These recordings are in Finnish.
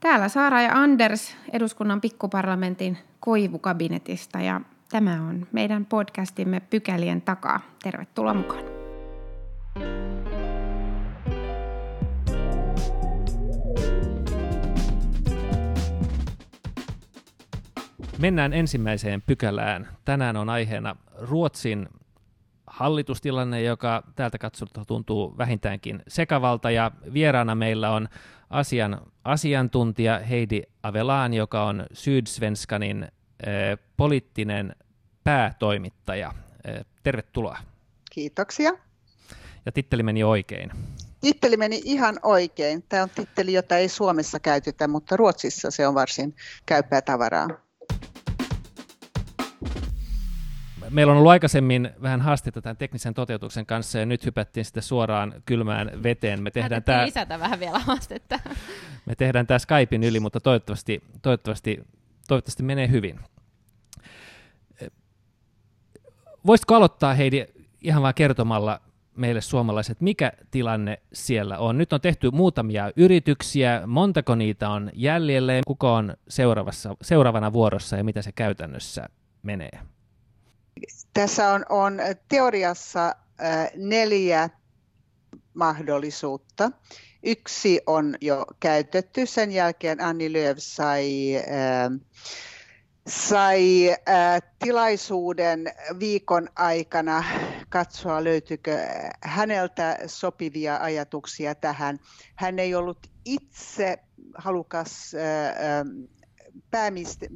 Täällä Saara ja Anders eduskunnan pikkuparlamentin koivukabinetista ja tämä on meidän podcastimme Pykälien takaa. Tervetuloa mukaan. Mennään ensimmäiseen pykälään. Tänään on aiheena Ruotsin hallitustilanne, joka täältä katsottuna tuntuu vähintäänkin sekavalta, ja vieraana meillä on asian asiantuntija Heidi Avelaan, joka on Sydsvenskanin eh, poliittinen päätoimittaja. Eh, tervetuloa. Kiitoksia. Ja titteli meni oikein. Titteli meni ihan oikein. Tämä on titteli, jota ei Suomessa käytetä, mutta Ruotsissa se on varsin käypää tavaraa. Meillä on ollut aikaisemmin vähän haasteita tämän teknisen toteutuksen kanssa, ja nyt hypättiin sitten suoraan kylmään veteen. Me tehdään tämä, lisätä vähän vielä haastetta. Me tehdään tämä Skypein yli, mutta toivottavasti, toivottavasti, toivottavasti menee hyvin. Voisitko aloittaa, Heidi, ihan vain kertomalla meille suomalaiset, mikä tilanne siellä on? Nyt on tehty muutamia yrityksiä, montako niitä on jäljellä, kuka on seuraavassa, seuraavana vuorossa ja mitä se käytännössä menee? Tässä on, on teoriassa neljä mahdollisuutta. Yksi on jo käytetty, sen jälkeen Anni Lööf sai, sai tilaisuuden viikon aikana katsoa, löytyykö häneltä sopivia ajatuksia tähän. Hän ei ollut itse halukas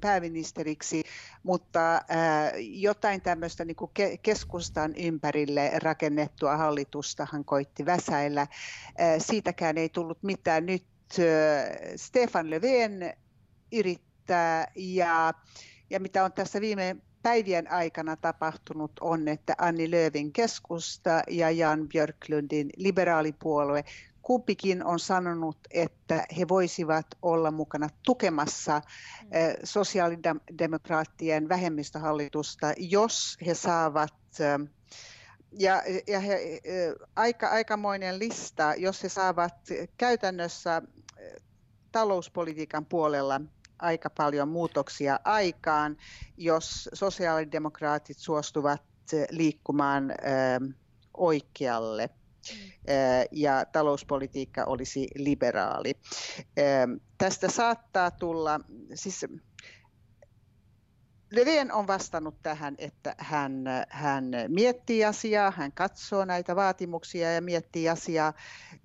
pääministeriksi, mutta jotain tämmöistä niin keskustan ympärille rakennettua hallitusta hän koitti väsäillä. Siitäkään ei tullut mitään. Nyt Stefan Löfven yrittää ja, ja mitä on tässä viime päivien aikana tapahtunut on, että Anni Löövin keskusta ja Jan Björklundin liberaalipuolue kumpikin on sanonut, että he voisivat olla mukana tukemassa mm. eh, sosiaalidemokraattien vähemmistöhallitusta, jos he saavat eh, ja, ja he, eh, aika, aikamoinen lista, jos he saavat käytännössä talouspolitiikan puolella aika paljon muutoksia aikaan, jos sosiaalidemokraatit suostuvat liikkumaan oikealle ja talouspolitiikka olisi liberaali. Tästä saattaa tulla, siis Löfven on vastannut tähän, että hän, hän miettii asiaa, hän katsoo näitä vaatimuksia ja miettii asiaa.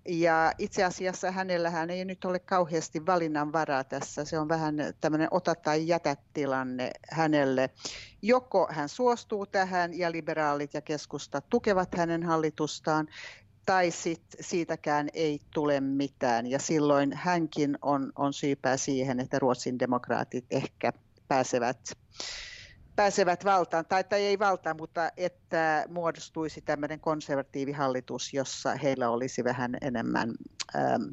Ja itse asiassa hänellä hän ei nyt ole kauheasti valinnanvaraa tässä. Se on vähän tämmöinen ota tai jätä tilanne hänelle. Joko hän suostuu tähän ja liberaalit ja keskusta tukevat hänen hallitustaan, tai sit siitäkään ei tule mitään. Ja silloin hänkin on, on syypää siihen, että Ruotsin demokraatit ehkä pääsevät, pääsevät valtaan, tai, tai ei valtaan, mutta että muodostuisi tämmöinen konservatiivihallitus, jossa heillä olisi vähän enemmän ähm,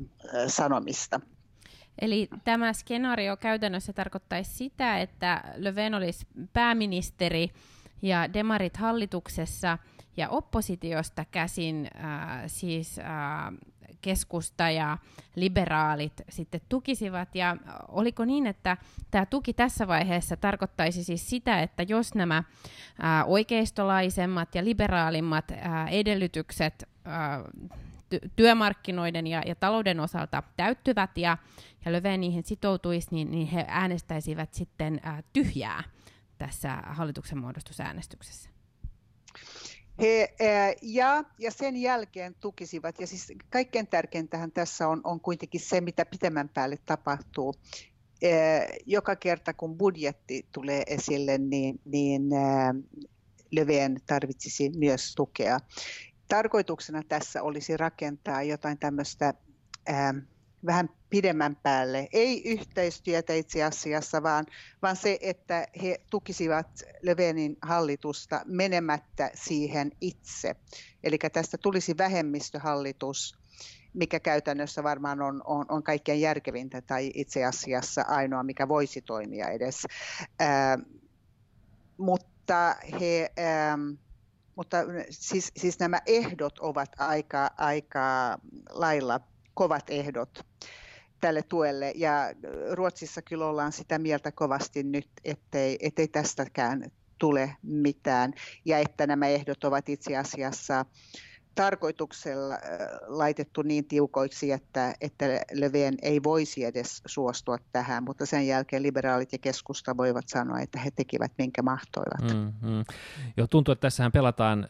sanomista. Eli tämä skenaario käytännössä tarkoittaisi sitä, että Löfven olisi pääministeri ja demarit hallituksessa – ja oppositiosta käsin äh, siis äh, keskusta ja liberaalit sitten tukisivat. Ja oliko niin, että tämä tuki tässä vaiheessa tarkoittaisi siis sitä, että jos nämä äh, oikeistolaisemmat ja liberaalimmat äh, edellytykset äh, työmarkkinoiden ja, ja talouden osalta täyttyvät ja, ja Löfven niihin sitoutuisi, niin, niin he äänestäisivät sitten äh, tyhjää tässä hallituksen muodostusäänestyksessä. He, ja, ja sen jälkeen tukisivat, ja siis kaikkein tärkeintähän tässä on, on kuitenkin se, mitä pitemmän päälle tapahtuu. Joka kerta kun budjetti tulee esille, niin, niin Löfven tarvitsisi myös tukea. Tarkoituksena tässä olisi rakentaa jotain tämmöistä vähän pidemmän päälle. Ei yhteistyötä itse asiassa, vaan, vaan se, että he tukisivat Löfvenin hallitusta menemättä siihen itse. Eli tästä tulisi vähemmistöhallitus, mikä käytännössä varmaan on, on, on kaikkein järkevintä tai itse asiassa ainoa, mikä voisi toimia edes. Ää, mutta he... Ää, mutta siis, siis nämä ehdot ovat aika, aika lailla kovat ehdot tälle tuelle. Ja Ruotsissa kyllä ollaan sitä mieltä kovasti nyt, ettei, ettei tästäkään tule mitään ja että nämä ehdot ovat itse asiassa tarkoituksella laitettu niin tiukoiksi, että, että Löfven ei voisi edes suostua tähän, mutta sen jälkeen liberaalit ja keskusta voivat sanoa, että he tekivät minkä mahtoivat. Mm, mm. Joo, tuntuu, että tässähän pelataan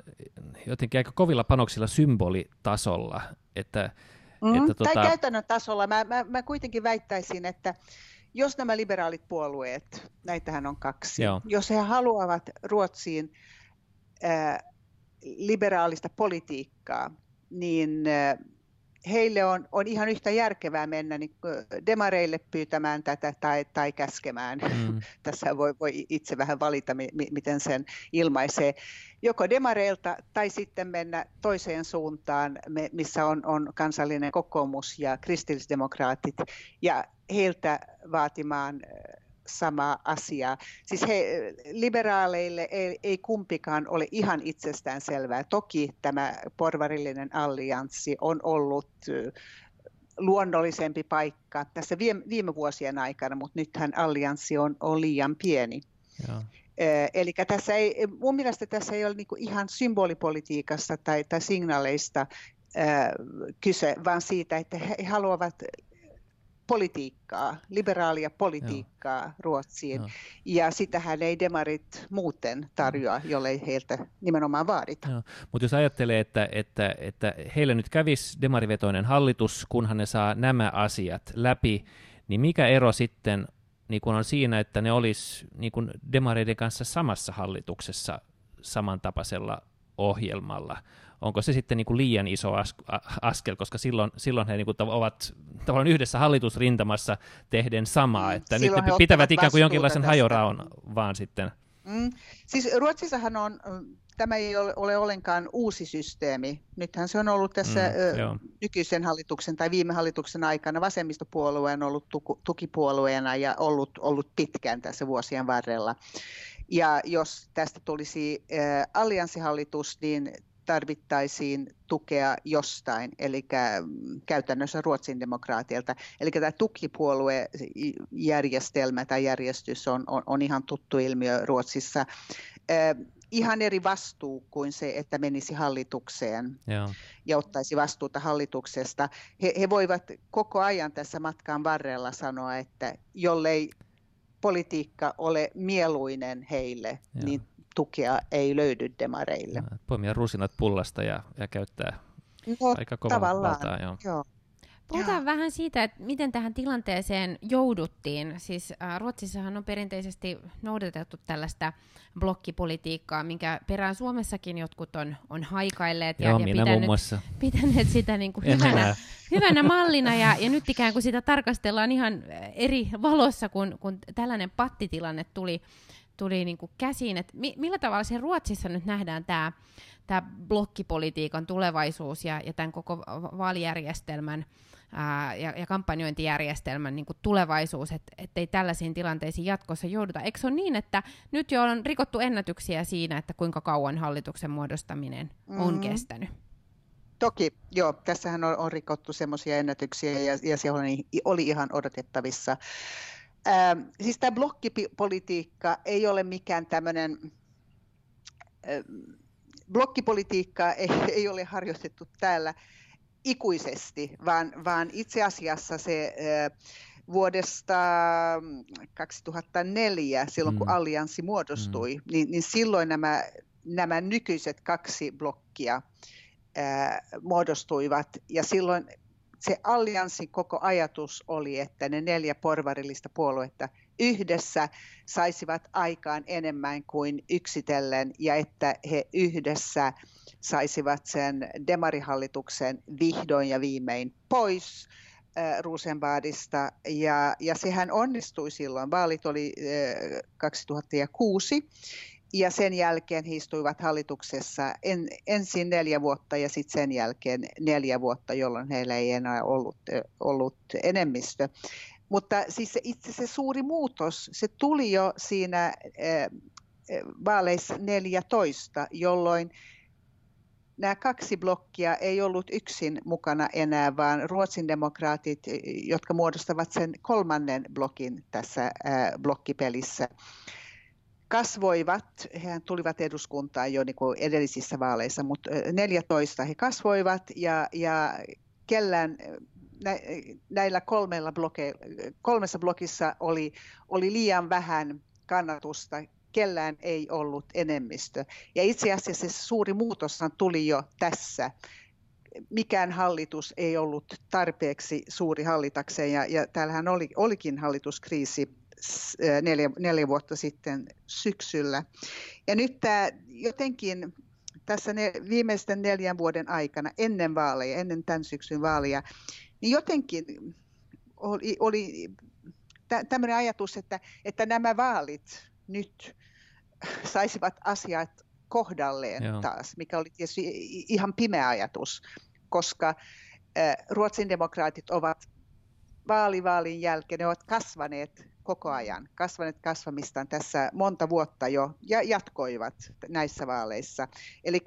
jotenkin aika kovilla panoksilla symbolitasolla. Että, mm, että. Tai käytännön tasolla. Mä, mä, mä kuitenkin väittäisin, että jos nämä liberaalit puolueet, näitähän on kaksi, Joo. jos he haluavat Ruotsiin äh, liberaalista politiikkaa, niin äh, heille on, on ihan yhtä järkevää mennä niin demareille pyytämään tätä tai, tai käskemään. Mm. Tässä voi, voi itse vähän valita, mi, miten sen ilmaisee. Joko demareilta tai sitten mennä toiseen suuntaan, missä on, on kansallinen kokoomus ja kristillisdemokraatit, ja heiltä vaatimaan samaa asiaa. Siis he, liberaaleille ei, ei kumpikaan ole ihan itsestään selvää. Toki tämä porvarillinen allianssi on ollut luonnollisempi paikka tässä viime, viime vuosien aikana, mutta nythän allianssi on, on liian pieni. Joo. Eli tässä ei, mun mielestä tässä ei ole niinku ihan symbolipolitiikasta tai, tai signaaleista kyse, vaan siitä, että he haluavat politiikkaa, liberaalia politiikkaa Joo. Ruotsiin. Joo. Ja sitähän ei demarit muuten tarjoa, jollei heiltä nimenomaan vaadita. Mutta jos ajattelee, että, että, että heille nyt kävisi demarivetoinen hallitus, kunhan ne saa nämä asiat läpi, niin mikä ero sitten niin kun on siinä, että ne olisi niin kun demareiden kanssa samassa hallituksessa samantapaisella ohjelmalla? Onko se sitten niin kuin liian iso askel, koska silloin, silloin he niin kuin ovat tavallaan yhdessä hallitusrintamassa tehden samaa, mm, että silloin nyt ne pitävät ikään kuin jonkinlaisen tästä. hajoraun vaan sitten. Mm. Siis Ruotsissahan on, tämä ei ole, ole ollenkaan uusi systeemi. Nythän se on ollut tässä mm, ö, nykyisen hallituksen tai viime hallituksen aikana vasemmistopuolue on ollut tuku, tukipuolueena ja ollut, ollut pitkään tässä vuosien varrella. Ja jos tästä tulisi äh, allianssihallitus, niin tarvittaisiin tukea jostain, eli käytännössä Ruotsin demokraatilta. Eli tämä tukipuoluejärjestelmä tai järjestys on, on, on ihan tuttu ilmiö Ruotsissa. Eh, ihan eri vastuu kuin se, että menisi hallitukseen Joo. ja ottaisi vastuuta hallituksesta. He, he voivat koko ajan tässä matkan varrella sanoa, että jollei politiikka ole mieluinen heille, Joo. niin tukea ei löydy demareille. Poimia rusinat pullasta ja, ja käyttää no, aika kovaa valtaa. Joo. Joo. Puhutaan Joo. vähän siitä, että miten tähän tilanteeseen jouduttiin. Siis äh, Ruotsissahan on perinteisesti noudatettu tällaista blokkipolitiikkaa, minkä perään Suomessakin jotkut on, on haikailleet Joo, ja, ja pitäneet, pitäneet sitä niin kuin hyvänä, hyvänä mallina. Ja, ja nyt ikään kuin sitä tarkastellaan ihan eri valossa, kun, kun tällainen pattitilanne tuli tuli niin kuin käsiin, että mi- millä tavalla se Ruotsissa nyt nähdään tämä tämä blokkipolitiikan tulevaisuus ja, ja tämän koko vaalijärjestelmän ää, ja, ja kampanjointijärjestelmän niin kuin tulevaisuus, että ei tällaisiin tilanteisiin jatkossa jouduta. Eikö se ole niin, että nyt jo on rikottu ennätyksiä siinä, että kuinka kauan hallituksen muodostaminen mm. on kestänyt? Toki, joo. Tässähän on, on rikottu semmoisia ennätyksiä ja, ja se oli, oli ihan odotettavissa. Ähm, siis tämä blokkipolitiikka ei ole mikään tämmöinen, ähm, blokkipolitiikkaa ei, ei ole harjoitettu täällä ikuisesti, vaan, vaan itse asiassa se äh, vuodesta 2004, silloin kun mm. allianssi muodostui, mm. niin, niin silloin nämä, nämä nykyiset kaksi blokkia ää, äh, muodostuivat ja silloin se allianssin koko ajatus oli, että ne neljä porvarillista puoluetta yhdessä saisivat aikaan enemmän kuin yksitellen ja että he yhdessä saisivat sen demarihallituksen vihdoin ja viimein pois äh, Rosenbadista ja, ja sehän onnistui silloin. Vaalit oli 2006 ja sen jälkeen he istuivat hallituksessa en, ensin neljä vuotta ja sitten sen jälkeen neljä vuotta, jolloin heillä ei enää ollut, ollut enemmistö. Mutta siis se, itse se suuri muutos, se tuli jo siinä vaaleissa 14, jolloin nämä kaksi blokkia ei ollut yksin mukana enää, vaan Ruotsin demokraatit, jotka muodostavat sen kolmannen blokin tässä blokkipelissä, kasvoivat, he tulivat eduskuntaan jo niin kuin edellisissä vaaleissa, mutta 14 he kasvoivat ja, ja kellään näillä kolmella bloke, kolmessa blokissa oli, oli liian vähän kannatusta, kellään ei ollut enemmistö. Ja itse asiassa se suuri muutos tuli jo tässä. Mikään hallitus ei ollut tarpeeksi suuri hallitakseen ja, ja täällähän oli, olikin hallituskriisi neljä, neljä vuotta sitten syksyllä. Ja nyt tämä jotenkin tässä ne, viimeisten neljän vuoden aikana ennen vaaleja, ennen tämän syksyn vaaleja, niin jotenkin oli, oli tämmöinen ajatus, että, että nämä vaalit nyt saisivat asiat kohdalleen Joo. taas, mikä oli tietysti ihan pimeä ajatus, koska Ruotsin demokraatit ovat vaalivaalin jälkeen, ne ovat kasvaneet koko ajan, kasvaneet kasvamistaan tässä monta vuotta jo ja jatkoivat näissä vaaleissa. Eli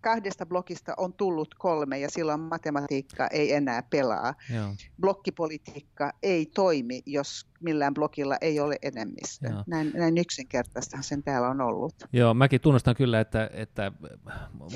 kahdesta blokista on tullut kolme ja silloin matematiikka ei enää pelaa. Joo. Blokkipolitiikka ei toimi, jos millään blogilla ei ole enemmistö. Näin, näin yksinkertaistahan sen täällä on ollut. Joo, mäkin tunnustan kyllä, että, että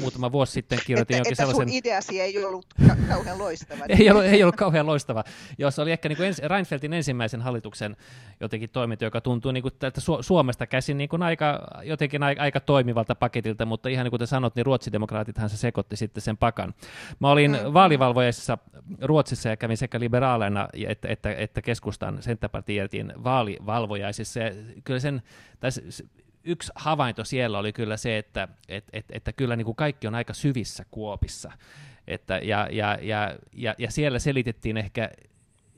muutama vuosi sitten kirjoitin että, jonkin että sellaisen... sun ideasi ei ollut ka- kauhean loistava. ei, ollut, ei ollut kauhean loistava. Joo, se oli ehkä niin kuin ens, Reinfeldtin ensimmäisen hallituksen jotenkin toiminta, joka tuntuu niin kuin tältä Su- Suomesta käsin niin kuin aika, jotenkin aika, aika toimivalta paketilta, mutta ihan niin kuin te sanot, niin ruotsidemokraatithan se sekoitti sitten sen pakan. Mä olin mm. vaalivalvojaisessa Ruotsissa ja kävin sekä liberaaleina että, että, että keskustan sentäpartin tiedettiin vaalivalvojaisissa. Ja kyllä sen, tässä, yksi havainto siellä oli kyllä se, että et, et, että kyllä niin kuin kaikki on aika syvissä kuopissa. Että, ja, ja, ja, ja, ja siellä selitettiin ehkä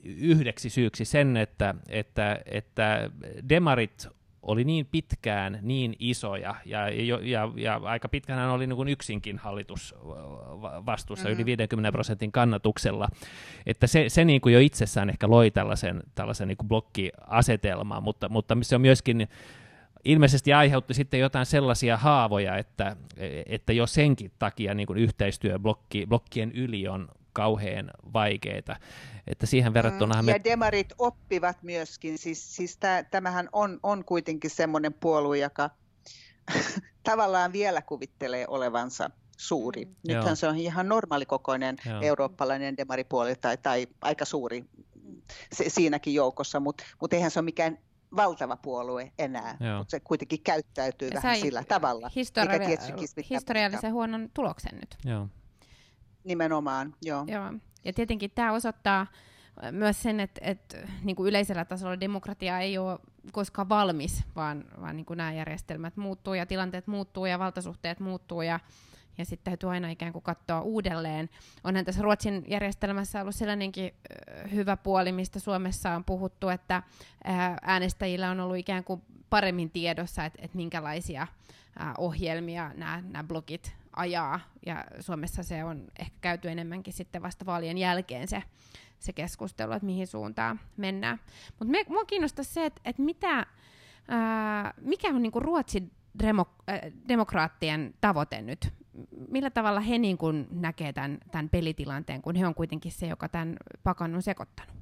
yhdeksi syyksi sen, että, että, että demarit oli niin pitkään niin isoja, ja, ja, ja aika pitkään hän oli niin kuin yksinkin hallitus vastuussa mm-hmm. yli 50 prosentin kannatuksella, että se, se niin kuin jo itsessään ehkä loi tällaisen, tällaisen niin kuin blokkiasetelman, mutta, mutta se on myöskin ilmeisesti aiheutti sitten jotain sellaisia haavoja, että, että jo senkin takia niin kuin yhteistyö blokki, blokkien yli on kauhean vaikeita. Että siihen verrattuna mm, ja me... demarit oppivat myöskin, siis, siis tämähän on, on kuitenkin semmoinen puolue, joka tavallaan vielä kuvittelee olevansa suuri. Mm. Nythän Joo. se on ihan normaalikokoinen Joo. eurooppalainen demaripuoli tai, tai aika suuri se, siinäkin joukossa, mutta mut eihän se ole mikään valtava puolue enää, Joo. mutta se kuitenkin käyttäytyy ja vähän sillä tavalla. Historia- historiallisen huonon tuloksen nyt. Joo. Nimenomaan, joo. joo. Ja tietenkin tämä osoittaa myös sen, että, että niin kuin yleisellä tasolla demokratia ei ole koskaan valmis, vaan, vaan niin kuin nämä järjestelmät muuttuu ja tilanteet muuttuu ja valtasuhteet muuttuu ja, ja sitten täytyy aina ikään kuin katsoa uudelleen. Onhan tässä Ruotsin järjestelmässä ollut sellainenkin hyvä puoli, mistä Suomessa on puhuttu, että äänestäjillä on ollut ikään kuin paremmin tiedossa, että, että minkälaisia ohjelmia nämä, nämä blogit ajaa, ja Suomessa se on ehkä käyty enemmänkin sitten vasta vaalien jälkeen se, se keskustelu, että mihin suuntaan mennään. Mutta minua kiinnostaa se, että, että mitä, ää, mikä on niinku Ruotsin demo, äh, demokraattien tavoite nyt? Millä tavalla he niin kun näkee tämän, tämän pelitilanteen, kun he on kuitenkin se, joka tämän pakan on sekoittanut?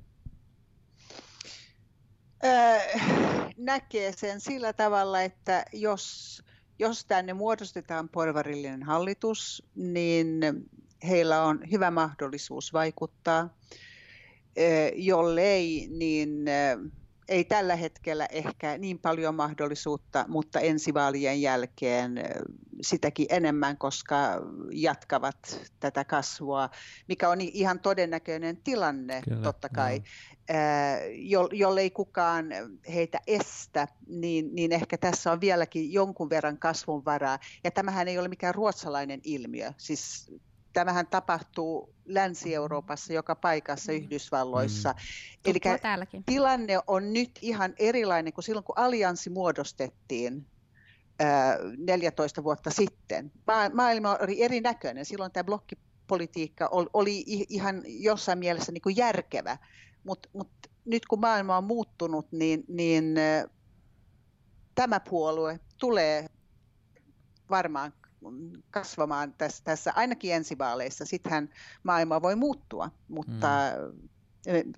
näkee sen sillä tavalla, että jos jos tänne muodostetaan porvarillinen hallitus, niin heillä on hyvä mahdollisuus vaikuttaa. Jollei, niin ei tällä hetkellä ehkä niin paljon mahdollisuutta, mutta ensi vaalien jälkeen sitäkin enemmän, koska jatkavat tätä kasvua, mikä on ihan todennäköinen tilanne Kyllä, totta kai. No. Jollei kukaan heitä estä, niin, niin ehkä tässä on vieläkin jonkun verran kasvun varaa. Ja tämähän ei ole mikään ruotsalainen ilmiö. Siis tämähän tapahtuu Länsi-Euroopassa, joka paikassa, mm. Yhdysvalloissa. Mm. Eli tilanne on nyt ihan erilainen kuin silloin, kun allianssi muodostettiin 14 vuotta sitten. Maailma oli erinäköinen. Silloin tämä blokkipolitiikka oli ihan jossain mielessä niin kuin järkevä, mutta mut nyt kun maailma on muuttunut, niin, niin tämä puolue tulee varmaan kasvamaan tässä, tässä ainakin ensivaaleissa. Sittenhän maailma voi muuttua, mutta mm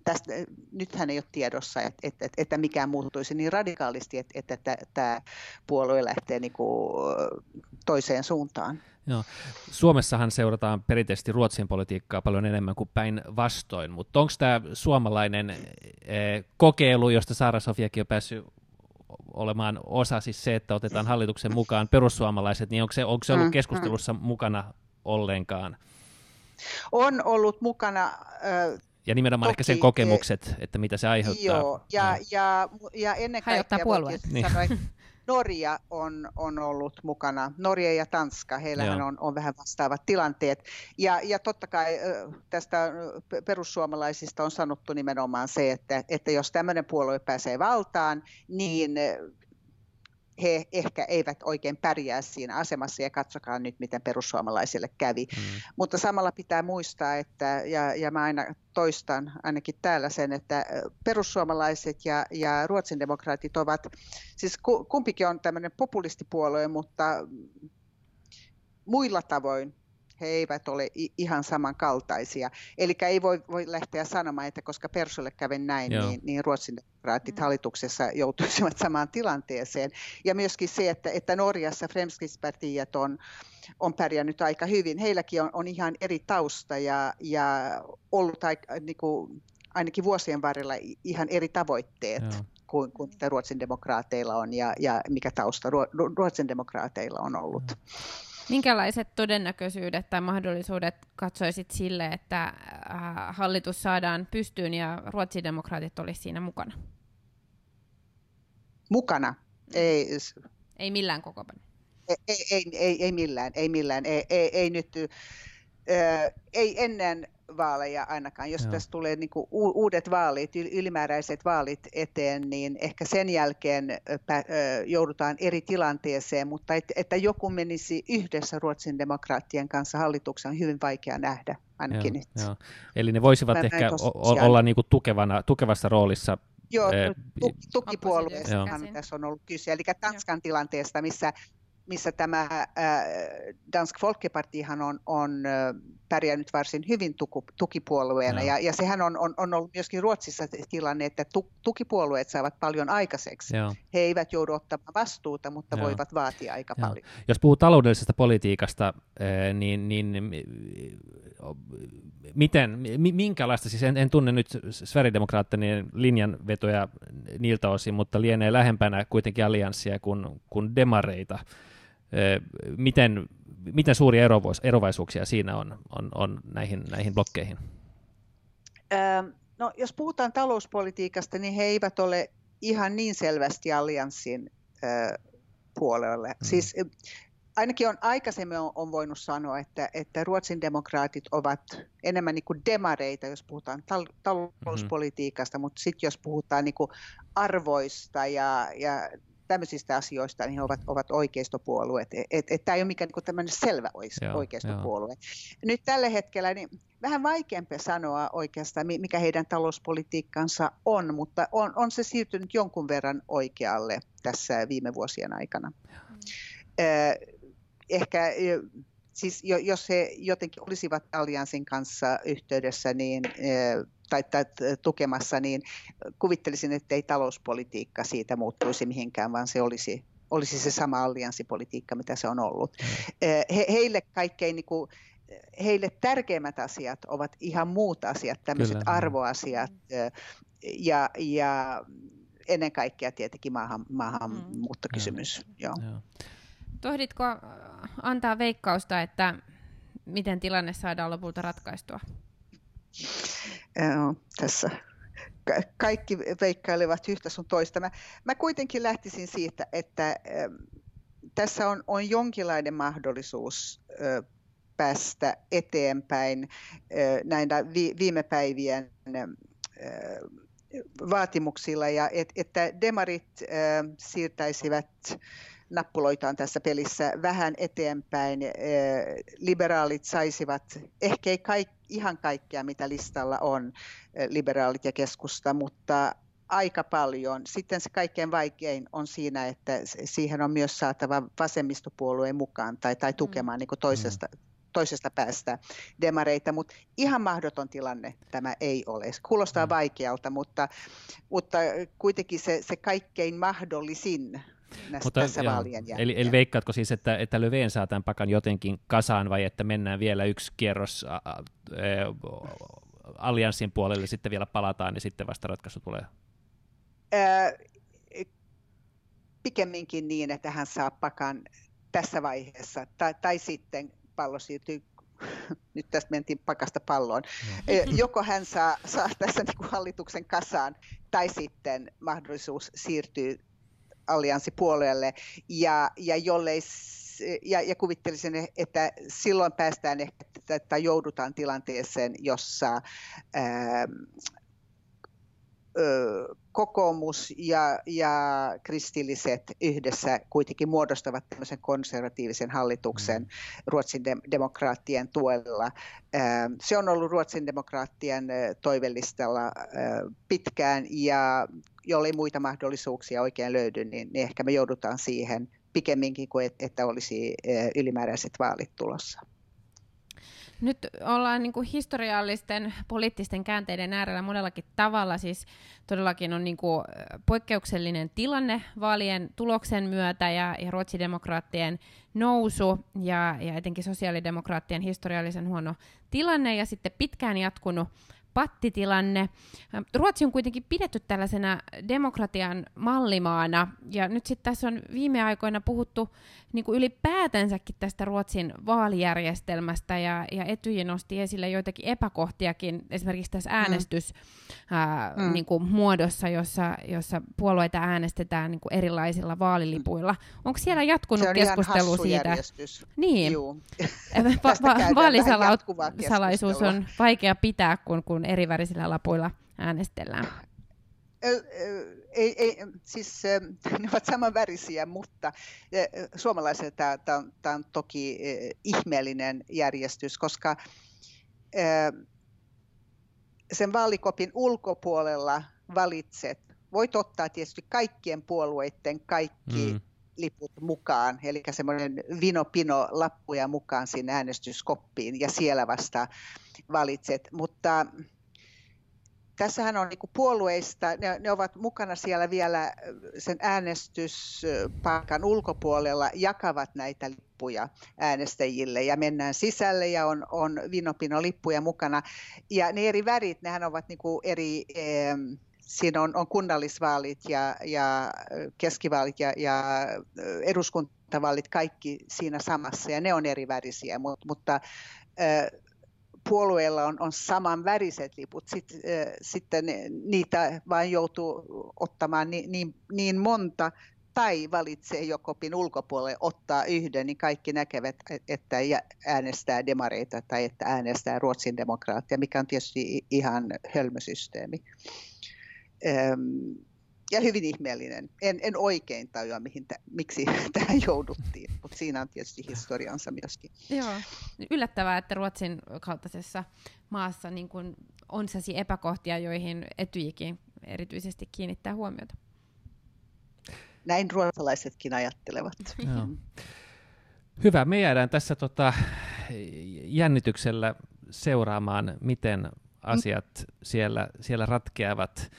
tästä, nythän ei ole tiedossa, että, että, että mikään muuttuisi niin radikaalisti, että, että, että tämä puolue lähtee niin kuin toiseen suuntaan. Joo. Suomessahan seurataan perinteisesti Ruotsin politiikkaa paljon enemmän kuin päinvastoin, mutta onko tämä suomalainen eh, kokeilu, josta Saara Sofiakin on päässyt olemaan osa, siis se, että otetaan hallituksen mukaan perussuomalaiset, niin onko se, onko se ollut mm, keskustelussa mm. mukana ollenkaan? On ollut mukana. Äh, ja nimenomaan Toki, ehkä sen kokemukset, että mitä se aiheuttaa. Joo, ja, ja, ja ennen kaikkea niin. sanoa, Norja on, on ollut mukana, Norja ja Tanska, heillähän on, on vähän vastaavat tilanteet. Ja, ja totta kai tästä perussuomalaisista on sanottu nimenomaan se, että, että jos tämmöinen puolue pääsee valtaan, niin he ehkä eivät oikein pärjää siinä asemassa ja katsokaa nyt, miten perussuomalaisille kävi. Mm. Mutta samalla pitää muistaa, että, ja, ja mä aina toistan ainakin täällä sen, että perussuomalaiset ja, ja ruotsin demokraatit ovat, siis kumpikin on tämmöinen populistipuolue, mutta muilla tavoin he eivät ole ihan samankaltaisia. Eli ei voi, voi lähteä sanomaan, että koska Persulle kävi näin, niin, niin Ruotsin demokraatit mm. hallituksessa joutuisivat samaan tilanteeseen. Ja myöskin se, että, että Norjassa Fremskrittspartiet on, on pärjännyt aika hyvin. Heilläkin on, on ihan eri tausta ja, ja ollut aika, niin kuin, ainakin vuosien varrella ihan eri tavoitteet. Joo kuin, kuin Ruotsin demokraateilla on ja, ja mikä tausta Ruotsin demokraateilla on ollut. Mm. Minkälaiset todennäköisyydet tai mahdollisuudet katsoisit sille, että äh, hallitus saadaan pystyyn ja ruotsidemokraatit olisi siinä mukana? Mukana? Ei, ei millään koko ei, ei, ei, ei millään, ei millään, ei, ei, ei nyt, äh, ei ennen vaaleja ainakaan. Jos Joo. tässä tulee niin kuin uudet vaalit, ylimääräiset vaalit eteen, niin ehkä sen jälkeen joudutaan eri tilanteeseen, mutta että, että joku menisi yhdessä Ruotsin demokraattien kanssa hallituksen on hyvin vaikea nähdä ainakin Joo, nyt. Jo. Eli ne voisivat Mä ehkä o- olla niin kuin tukevana, tukevassa roolissa Joo, tukipuolueesta tässä on ollut kyse. Eli Tanskan Joo. tilanteesta, missä missä tämä äh, Dansk Folkepartihan on, on pärjännyt varsin hyvin tuku, tukipuolueena. Ja, ja sehän on, on, on ollut myöskin Ruotsissa tilanne, että tu, tukipuolueet saavat paljon aikaiseksi. Joo. He eivät joudu ottamaan vastuuta, mutta Joo. voivat vaatia aika Joo. paljon. Jos puhuu taloudellisesta politiikasta, niin, niin miten, minkälaista, siis en, en tunne nyt Sverigedemokraattien linjanvetoja niiltä osin, mutta lienee lähempänä kuitenkin allianssia kuin, kuin demareita miten, miten suuria erovaisuuksia siinä on, on, on näihin, näihin blokkeihin? No, jos puhutaan talouspolitiikasta, niin he eivät ole ihan niin selvästi allianssin puolelle. Mm. Siis ainakin on aikaisemmin on, on voinut sanoa, että, että Ruotsin demokraatit ovat enemmän niin kuin demareita, jos puhutaan tal- talouspolitiikasta, mm-hmm. mutta sitten jos puhutaan niin kuin arvoista ja, ja tämmöisistä asioista, niin he ovat, ovat oikeistopuolueet. Että et, tämä ei ole mikään niin tämmöinen selvä oikeistopuolue. Joo. Nyt tällä hetkellä niin vähän vaikeampi sanoa oikeastaan, mikä heidän talouspolitiikkansa on, mutta on, on se siirtynyt jonkun verran oikealle tässä viime vuosien aikana. Mm. ehkä siis jos he jotenkin olisivat Alliansin kanssa yhteydessä niin, tai, tai tukemassa, niin kuvittelisin, että ei talouspolitiikka siitä muuttuisi mihinkään, vaan se olisi, olisi se sama allianssipolitiikka, mitä se on ollut. He, heille kaikkein niin kuin, heille tärkeimmät asiat ovat ihan muut asiat, tämmöiset Kyllä. arvoasiat ja, ja ennen kaikkea tietenkin maahan, maahanmuuttokysymys. Mm. Joo. Joo. Tohditko antaa veikkausta, että miten tilanne saadaan lopulta ratkaistua? Tässä kaikki veikkailevat yhtä sun toista. Mä, mä kuitenkin lähtisin siitä, että äh, tässä on, on jonkinlainen mahdollisuus päästä eteenpäin näinä vi, viime päivien vaatimuksilla ja et, että demarit siirtäisivät nappuloitaan tässä pelissä vähän eteenpäin. Liberaalit saisivat, ehkä ei kaik, ihan kaikkea mitä listalla on, liberaalit ja keskusta, mutta aika paljon. Sitten se kaikkein vaikein on siinä, että siihen on myös saatava vasemmistopuolueen mukaan tai, tai tukemaan mm. niin toisesta, toisesta päästä demareita, mutta ihan mahdoton tilanne tämä ei ole. Se kuulostaa mm. vaikealta, mutta, mutta kuitenkin se, se kaikkein mahdollisin näistä, Mutta, tässä joo, vaalien jälkeen. Eli, eli veikkaatko siis, että, että Löfven saa tämän pakan jotenkin kasaan vai että mennään vielä yksi kierros ä, ä, allianssin puolelle, sitten vielä palataan, niin sitten vasta ratkaisu tulee? Ää, pikemminkin niin, että hän saa pakan tässä vaiheessa, tai, tai sitten pallo siirtyy nyt tästä mentiin pakasta palloon. Joko hän saa, saa tässä niin kuin hallituksen kasaan, tai sitten mahdollisuus siirtyy allianssipuolelle, ja, ja jollei ja, ja kuvittelisin, että silloin päästään ehkä, että joudutaan tilanteeseen, jossa ää, kokoomus ja, ja kristilliset yhdessä kuitenkin muodostavat tämmöisen konservatiivisen hallituksen mm. Ruotsin de- demokraattien tuella. Se on ollut Ruotsin demokraattien toivellistalla pitkään ja jollei muita mahdollisuuksia oikein löydy, niin, niin ehkä me joudutaan siihen pikemminkin kuin että olisi ylimääräiset vaalit tulossa. Nyt ollaan niin kuin historiallisten poliittisten käänteiden äärellä monellakin tavalla. Siis todellakin on niin kuin poikkeuksellinen tilanne vaalien tuloksen myötä ja, ja ruotsidemokraattien nousu ja, ja etenkin sosiaalidemokraattien historiallisen huono tilanne ja sitten pitkään jatkunut pattitilanne. Ruotsi on kuitenkin pidetty tällaisena demokratian mallimaana, ja nyt sitten tässä on viime aikoina puhuttu niin kuin ylipäätänsäkin tästä Ruotsin vaalijärjestelmästä, ja, ja Etyji nosti esille joitakin epäkohtiakin, esimerkiksi tässä mm. äänestys mm. Ää, mm. Niin kuin muodossa, jossa, jossa puolueita äänestetään niin kuin erilaisilla vaalilipuilla. Onko siellä jatkunut keskustelu siitä? Järjestys. Niin. Va- va- vaalisalaisuus on vaikea pitää, kun, kun erivärisillä lapuilla äänestellään ei, ei, siis ne ovat samanvärisiä, mutta suomalaisille tämä, tämä, on, tämä on toki ihmeellinen järjestys, koska sen vaalikopin ulkopuolella valitset, voit ottaa tietysti kaikkien puolueiden kaikki mm. liput mukaan, eli semmoinen vinopino lappuja mukaan sinne äänestyskoppiin ja siellä vasta valitset, mutta tässähän on niin puolueista, ne, ne ovat mukana siellä vielä sen äänestyspaikan ulkopuolella, jakavat näitä lippuja äänestäjille ja mennään sisälle ja on, on vinopino-lippuja mukana. Ja ne eri värit, nehän ovat niin eri, eh, siinä on, on kunnallisvaalit ja, ja keskivaalit ja, ja eduskuntavaalit kaikki siinä samassa ja ne on eri värisiä, mutta, mutta puolueella on, on saman väriset liput, Sit, äh, sitten niitä vain joutuu ottamaan niin, niin, niin monta, tai valitsee jokopin ulkopuolelle ottaa yhden, niin kaikki näkevät, että äänestää demareita tai että äänestää Ruotsin demokraattia, mikä on tietysti ihan hölmösysteemi. Ähm, ja hyvin ihmeellinen. En, en oikein tajua, mihin tä, miksi tähän jouduttiin, mutta siinä on tietysti historiansa myöskin. Joo, yllättävää, että Ruotsin kaltaisessa maassa niin kun on sellaisia epäkohtia, joihin Etyjikin erityisesti kiinnittää huomiota. Näin ruotsalaisetkin ajattelevat. Joo. Hyvä, me jäädään tässä tota, jännityksellä seuraamaan, miten asiat siellä, siellä ratkeavat.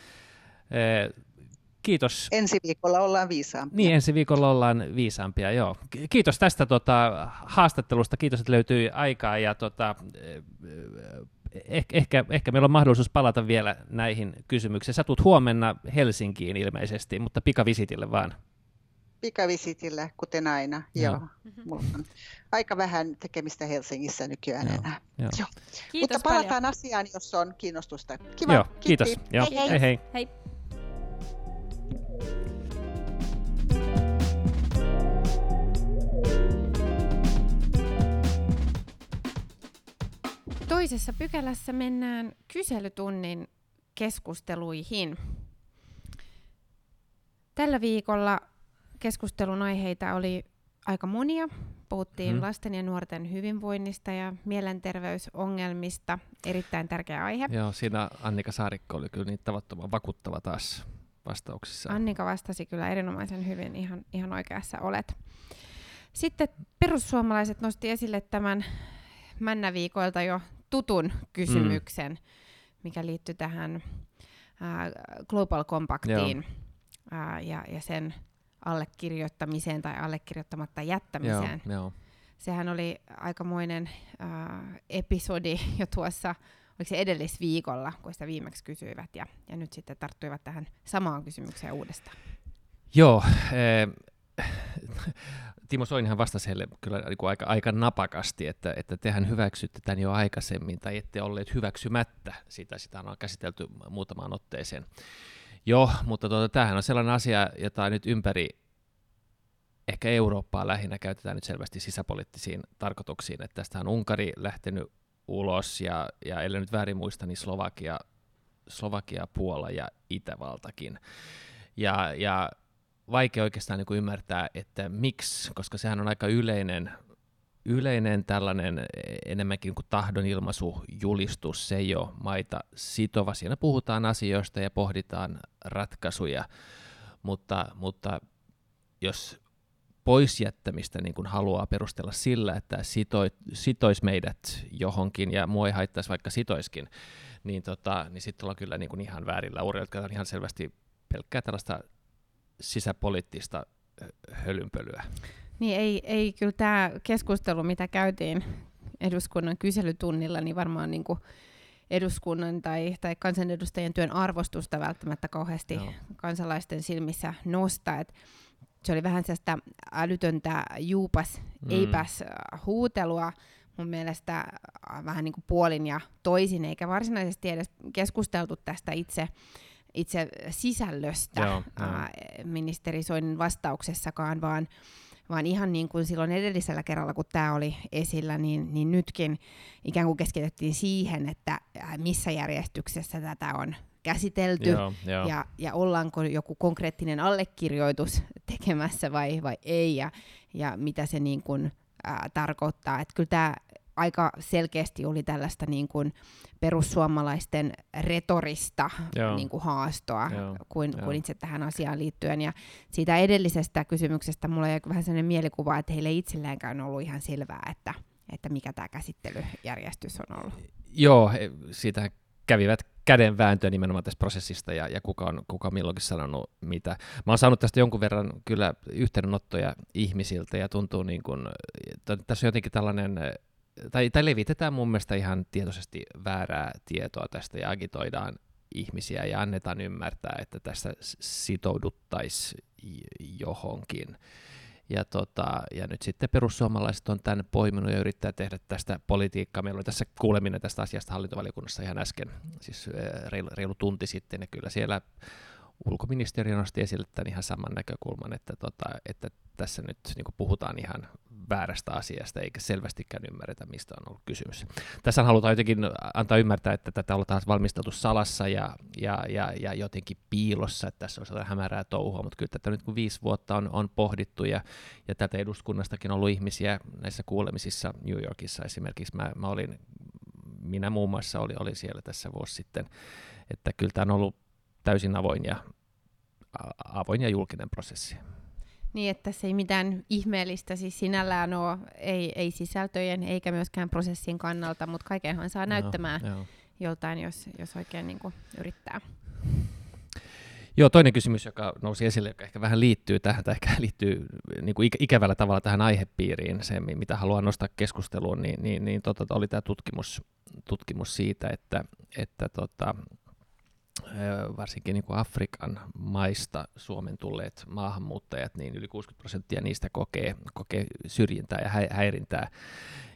Kiitos. Ensi viikolla ollaan viisaampia. Niin, ensi viikolla ollaan viisaampia, joo. Kiitos tästä tota, haastattelusta, kiitos, että löytyi aikaa ja tota, ehkä, ehkä, ehkä meillä on mahdollisuus palata vielä näihin kysymyksiin. Sä tulet huomenna Helsinkiin ilmeisesti, mutta pikavisitille vaan. Pikavisitille, kuten aina, joo. joo. Mulla on aika vähän tekemistä Helsingissä nykyään joo. enää. Joo. Joo. Mutta palataan paljon. asiaan, jos on kiinnostusta. Kiva, joo, kiitos. Joo. Hei, hei. hei. hei. Toisessa pykälässä mennään kyselytunnin keskusteluihin. Tällä viikolla keskustelun aiheita oli aika monia. puhuttiin hmm. lasten ja nuorten hyvinvoinnista ja mielenterveysongelmista. Erittäin tärkeä aihe. Joo, siinä Annika Saarikko oli kyllä niin tavattoman vakuuttava taas vastauksissa. Annika vastasi kyllä erinomaisen hyvin, ihan, ihan oikeassa olet. Sitten perussuomalaiset nosti esille tämän Männäviikoilta jo tutun kysymyksen, mm. mikä liittyy tähän äh, Global Compactiin äh, ja, ja sen allekirjoittamiseen tai allekirjoittamatta jättämiseen. Joo, joo. Sehän oli aikamoinen äh, episodi jo tuossa, oliko se edellisviikolla, kun sitä viimeksi kysyivät, ja, ja nyt sitten tarttuivat tähän samaan kysymykseen uudestaan. Joo, eh, Timo Soinihan vastasi heille kyllä niin kuin aika, aika napakasti, että, että tehän hyväksytte tämän jo aikaisemmin, tai ette olleet hyväksymättä sitä, sitä on käsitelty muutamaan otteeseen. Joo, mutta tuota, tämähän on sellainen asia, jota nyt ympäri ehkä Eurooppaa lähinnä käytetään nyt selvästi sisäpoliittisiin tarkoituksiin, että tästä on Unkari lähtenyt ulos, ja, ja ellei nyt väärin muista, niin Slovakia, Slovakia, Puola ja Itävaltakin. Ja, ja vaikea oikeastaan niin kuin ymmärtää, että miksi, koska sehän on aika yleinen, yleinen tällainen enemmänkin niin kuin tahdonilmaisu, julistus, se ole maita sitova. Siinä puhutaan asioista ja pohditaan ratkaisuja, mutta, mutta jos poisjättämistä niin kuin haluaa perustella sillä, että sitoi, sitois meidät johonkin ja mua ei haittaisi vaikka sitoiskin, niin, tota, niin sitten ollaan kyllä niin kuin ihan väärillä urilla, jotka on ihan selvästi pelkkää tällaista sisäpoliittista hölynpölyä. Niin ei, ei kyllä tämä keskustelu, mitä käytiin eduskunnan kyselytunnilla, niin varmaan niin kuin eduskunnan tai, tai kansanedustajien työn arvostusta välttämättä kauheasti no. kansalaisten silmissä nostaa. Et se oli vähän sellaista älytöntä juupas, mm. eipäs huutelua mun mielestä vähän niin kuin puolin ja toisin, eikä varsinaisesti edes keskusteltu tästä itse itse sisällöstä joo, ää, ministeri Soinin vastauksessakaan, vaan, vaan ihan niin kuin silloin edellisellä kerralla, kun tämä oli esillä, niin, niin nytkin ikään kuin keskitettiin siihen, että missä järjestyksessä tätä on käsitelty joo, joo. Ja, ja ollaanko joku konkreettinen allekirjoitus tekemässä vai, vai ei ja, ja mitä se niin kuin, ää, tarkoittaa. Että kyllä tämä aika selkeästi oli tällaista niin kuin perussuomalaisten retorista niin kuin haastoa Joo. kuin, Joo. kuin itse tähän asiaan liittyen. Ja siitä edellisestä kysymyksestä mulla jäi vähän sellainen mielikuva, että heille itselläänkään on ollut ihan selvää, että, että mikä tämä käsittelyjärjestys on ollut. Joo, siitä kävivät kädenvääntöä nimenomaan tästä prosessista ja, ja kuka, on, kuka on milloinkin sanonut mitä. Mä oon saanut tästä jonkun verran kyllä yhteydenottoja ihmisiltä ja tuntuu niin kuin, tässä on jotenkin tällainen tai, tai levitetään mun mielestä ihan tietoisesti väärää tietoa tästä ja agitoidaan ihmisiä ja annetaan ymmärtää, että tässä sitouduttaisiin johonkin. Ja, tota, ja nyt sitten perussuomalaiset on tämän poiminut ja yrittää tehdä tästä politiikkaa. Meillä oli tässä kuuleminen tästä asiasta hallintovaliokunnassa ihan äsken, siis reilu, reilu tunti sitten, ja kyllä siellä ulkoministeriö nosti esille tämän ihan saman näkökulman, että, tota, että tässä nyt niin puhutaan ihan väärästä asiasta, eikä selvästikään ymmärretä, mistä on ollut kysymys. Tässä halutaan jotenkin antaa ymmärtää, että tätä ollaan valmisteltu salassa ja, ja, ja, ja jotenkin piilossa, että tässä on sellainen hämärää touhua, mutta kyllä tätä nyt kun viisi vuotta on, on pohdittu ja, ja tätä eduskunnastakin on ollut ihmisiä näissä kuulemisissa New Yorkissa esimerkiksi. Mä, mä olin, minä muun muassa olin, olin siellä tässä vuosi sitten, että kyllä tämä on ollut täysin avoin ja, avoin ja julkinen prosessi. Niin, että se ei mitään ihmeellistä siis sinällään ole, ei, ei sisältöjen eikä myöskään prosessin kannalta, mutta kaikenhan saa näyttämään joo, joo. joltain, jos, jos oikein niin kuin yrittää. Joo, toinen kysymys, joka nousi esille, joka ehkä vähän liittyy tähän, tai ehkä liittyy niin kuin ikävällä tavalla tähän aihepiiriin, se mitä haluan nostaa keskusteluun, niin, niin, niin tota, oli tämä tutkimus, tutkimus siitä, että, että tota, varsinkin niin kuin Afrikan maista Suomen tulleet maahanmuuttajat, niin yli 60 prosenttia niistä kokee, kokee syrjintää ja häirintää.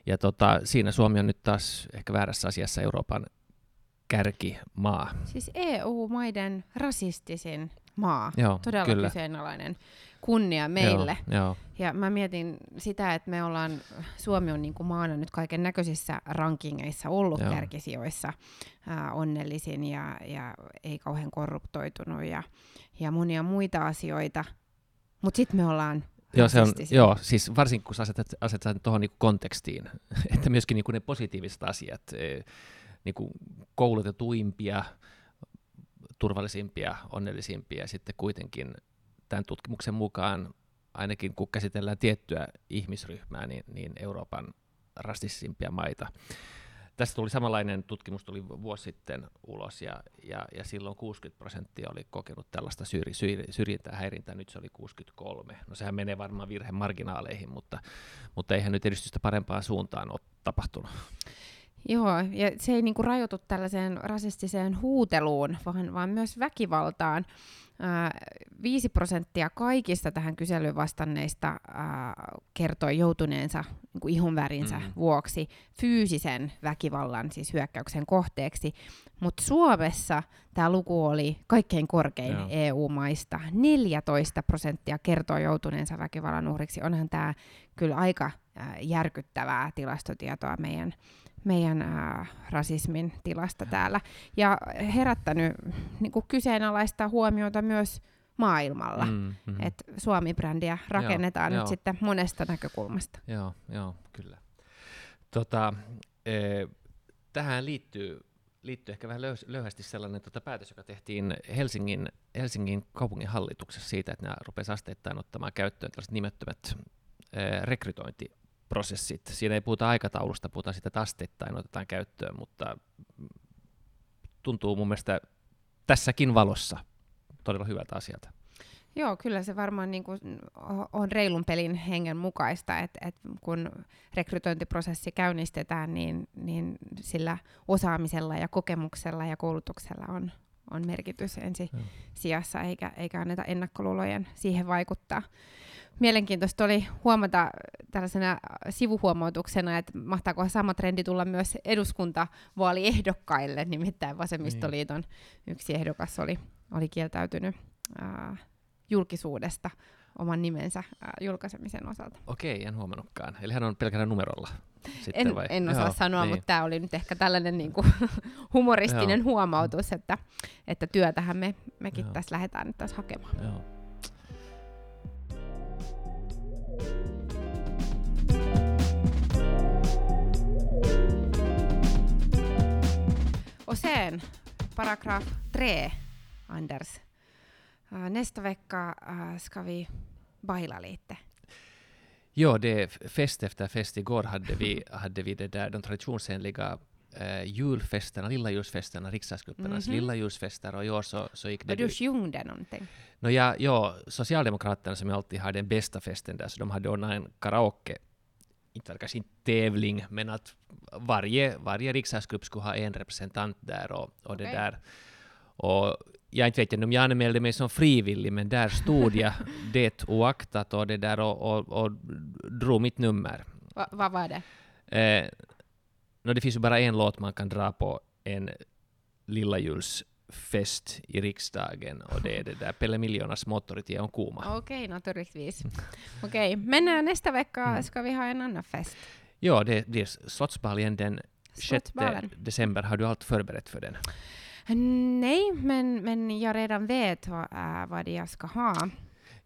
Ja tota, siinä Suomi on nyt taas ehkä väärässä asiassa Euroopan kärkimaa. Siis EU-maiden rasistisin maa. Joo, Todella kyllä. kyseenalainen kunnia meille. Joo, joo. Ja mä mietin sitä, että me ollaan, Suomi on niin kuin maana nyt kaiken näköisissä rankingeissa ollut joo. kärkisijoissa ää, onnellisin ja, ja ei kauhean korruptoitunut ja, ja monia muita asioita. Mutta sitten me ollaan Joo, se on, joo, siis varsinkin kun sä asetat, asetat tuohon niin kontekstiin, että myöskin niin kuin ne positiiviset asiat, eh, niin kuin koulutetuimpia, turvallisimpia, onnellisimpia, sitten kuitenkin tämän tutkimuksen mukaan, ainakin kun käsitellään tiettyä ihmisryhmää, niin, niin Euroopan rasistisimpia maita. Tästä tuli samanlainen tutkimus tuli vuosi sitten ulos, ja, ja, ja silloin 60 prosenttia oli kokenut tällaista syrji, syrjintää, häirintää, nyt se oli 63. No sehän menee varmaan virhemarginaaleihin, mutta, mutta eihän nyt edistystä parempaan suuntaan ole tapahtunut. Joo, ja se ei niinku rajoitu tällaiseen rasistiseen huuteluun, vaan, vaan myös väkivaltaan. Ää, 5 prosenttia kaikista tähän kyselyyn vastanneista ää, kertoi joutuneensa niinku ihonvärinsä Mm. vuoksi fyysisen väkivallan, siis hyökkäyksen kohteeksi. Mutta Suomessa tämä luku oli kaikkein korkein Joo. EU-maista. 14 prosenttia kertoi joutuneensa väkivallan uhriksi. Onhan tämä kyllä aika ää, järkyttävää tilastotietoa meidän meidän ää, rasismin tilasta täällä. Ja herättänyt niin kuin kyseenalaista huomiota myös maailmalla. Mm, Mm, mm. Et Suomi-brändiä rakennetaan joo. nyt sitten monesta näkökulmasta. Joo, joo, kyllä. Tota, eh, tähän liittyy, liittyy ehkä vähän löys- löyhästi sellainen tota päätös, joka tehtiin Helsingin, Helsingin kaupungin hallituksessa siitä, että nämä rupesivat asteittain ottamaan käyttöön tällaiset nimettömät eh, rekrytointiprosessit. Siinä ei puhuta aikataulusta, puhutaan siitä, että otetaan käyttöön, mutta tuntuu mun mielestä tässäkin valossa todella hyvältä asialta. Joo, kyllä se varmaan niin kuin on reilun pelin hengen mukaista, että, että kun rekrytointiprosessi käynnistetään, niin, niin sillä osaamisella ja kokemuksella ja koulutuksella on, on merkitys ensi Joo. sijassa, eikä, eikä anneta ennakkoluulojen siihen vaikuttaa. Mielenkiintoista oli huomata tällaisena sivuhuomautuksena, että mahtaako sama trendi tulla myös eduskuntavaaliehdokkaille, nimittäin Vasemmistoliiton yksi ehdokas oli, oli kieltäytynyt ää, julkisuudesta oman nimensä ää, julkaisemisen osalta. Okei, en huomannutkaan. Eli hän on pelkällä numerolla sitten En, vai? en osaa Joo, sanoa, niin. mutta tämä oli nyt ehkä tällainen niin kuin humoristinen huomautus, että, että työtähän me, mekin Joo. tässä lähdetään nyt tässä hakemaan. Joo. Och sen, paragraf 3, Anders. Uh, nästa vecka uh, ska vi baila lite. Jo, det är fest efter fest. Igår hade vi, hade vi det där, de traditionsenliga eh, julfesterna, lilla julfesterna, riksdagsgruppernas Mhm. lilla julfester och i år så, så gick det... Och du sjöng det någonting? No ja, ja, Socialdemokraterna som alltid har den bästa festen där, så de hade ordnat en karaoke, inte kanske inte tävling, men att varje, varje riksdagsgrupp skulle ha en representant där och, och det Okej. där. Och jag inte vet om jag anmälde mig som frivillig, men där stod jag det oaktat och det där och, och, och drog mitt nummer. Va, vad var det? Eh, no, det finns ju bara en låt man kan dra på en lillajulsfest i riksdagen och det är det där Pelle Miljonas motoritie on kuuma. Okej, naturligtvis. Okej, men äh, nästa vecka Mm. ska vi ha en annan fest. Ja, det blir Slottsbaljen den 6 Slottsbalen. december. Har du allt förberett för den? Nej, men, men jag redan vet vad, äh, vad det jag ska ha.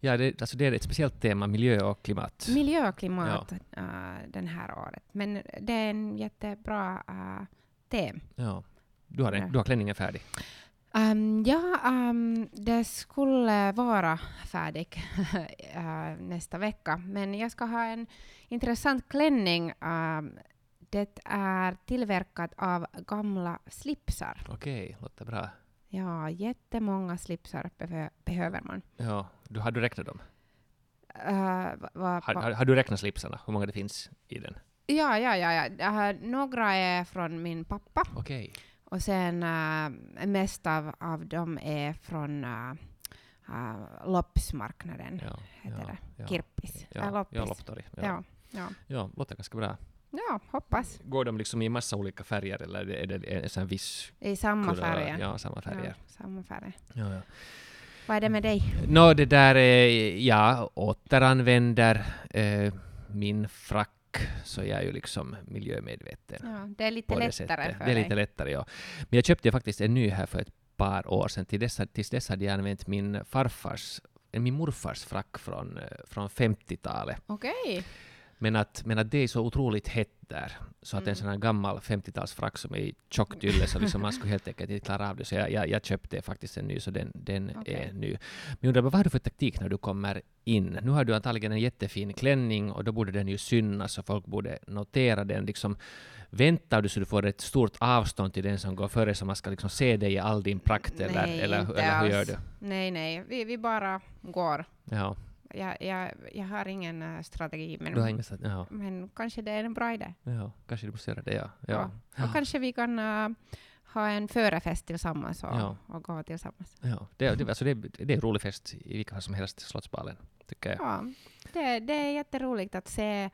Ja, det, alltså det är ett speciellt tema, miljö och klimat. Miljö och klimat äh, den här året. Men det är en jättebra äh, tem. Ja. Du har, Ja. en, du har klänningen färdig. Um, ja, um, det skulle vara färdig äh, nästa vecka, men jag ska ha en intressant klänning. Um, det är tillverkat av gamla slipsar. Okej, låter bra. Ja, jättemånga slipsar behö- behöver man. Ja, du, har du räknat dem? Uh, va, va, Har, har, har du räknat slipsarna? Hur många det finns i den? ja, ja, ja, ja. Uh, några är från min pappa Okej. och sen uh, mest av, av dem är från uh, loppsmarknaden, Ja, heter ja, det. ja. Kirppis. Ja, Äh, loppis. ja. Ja. Ja, ja. ja, låter ganska bra. Ja, hoppas. Går de liksom i massa olika färger eller är det en sån viss I samma kulör? färger. Ja, samma färger. Ja, samma färger. Ja, ja. Vad är det med dig? Nå, det där är, jag återanvänder eh, min frack, så jag är ju liksom miljömedveten Ja, det är lite lättare sättet. för Det är dig. lite lättare, ja. Men jag köpte faktiskt en ny här för ett par år sedan. Till dess, tills dess hade jag använt min farfars min morfars frack från, eh, från 50-talet. Okej. Men att, men att det är så otroligt hett där, så att en Mm. sån här gammal 50-talsfrack som är i tjockt ylle, så liksom man skulle helt enkelt inte klara av det. Så jag, jag, jag köpte faktiskt en ny, så den, den Okej. är ny. Men undrar, vad har du för taktik när du kommer in? Nu har du antagligen en jättefin klänning och då borde den ju synas och folk borde notera den. Liksom, väntar du så du får ett stort avstånd till den som går före så man ska liksom se dig i all din prakt eller, Nej, eller, eller hur gör alls. du? Nej, nej. Vi, vi bara går. Ja, Jag, jag, jag har ingen eh, strategi, men, du har ingen, ja, men kanske det är en bra idé. ja, kanske du måste göra det, ja. ja. Och kanske vi kan eh, ha en förefest tillsammans och, Ja. och gå tillsammans. Ja, det, det, alltså det, det är en rolig fest i vilka fall som helst, Slottsbalen, tycker jag. Ja, det, det är jätteroligt att se,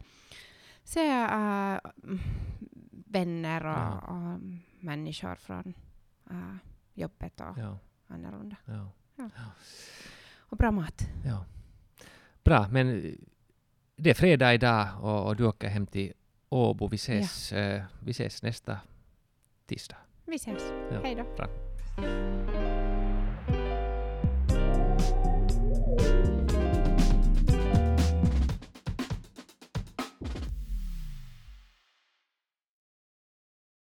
se äh, vänner och, Ja. och människor från äh, jobbet och Ja, annorlunda. ja, Och bra mat. ja. Bra, men det är fredag idag och, och du åker hem till Åbo. Vi ses, eh, vi ses nästa tisdag. Vi ses. Ja, Hej då. bra.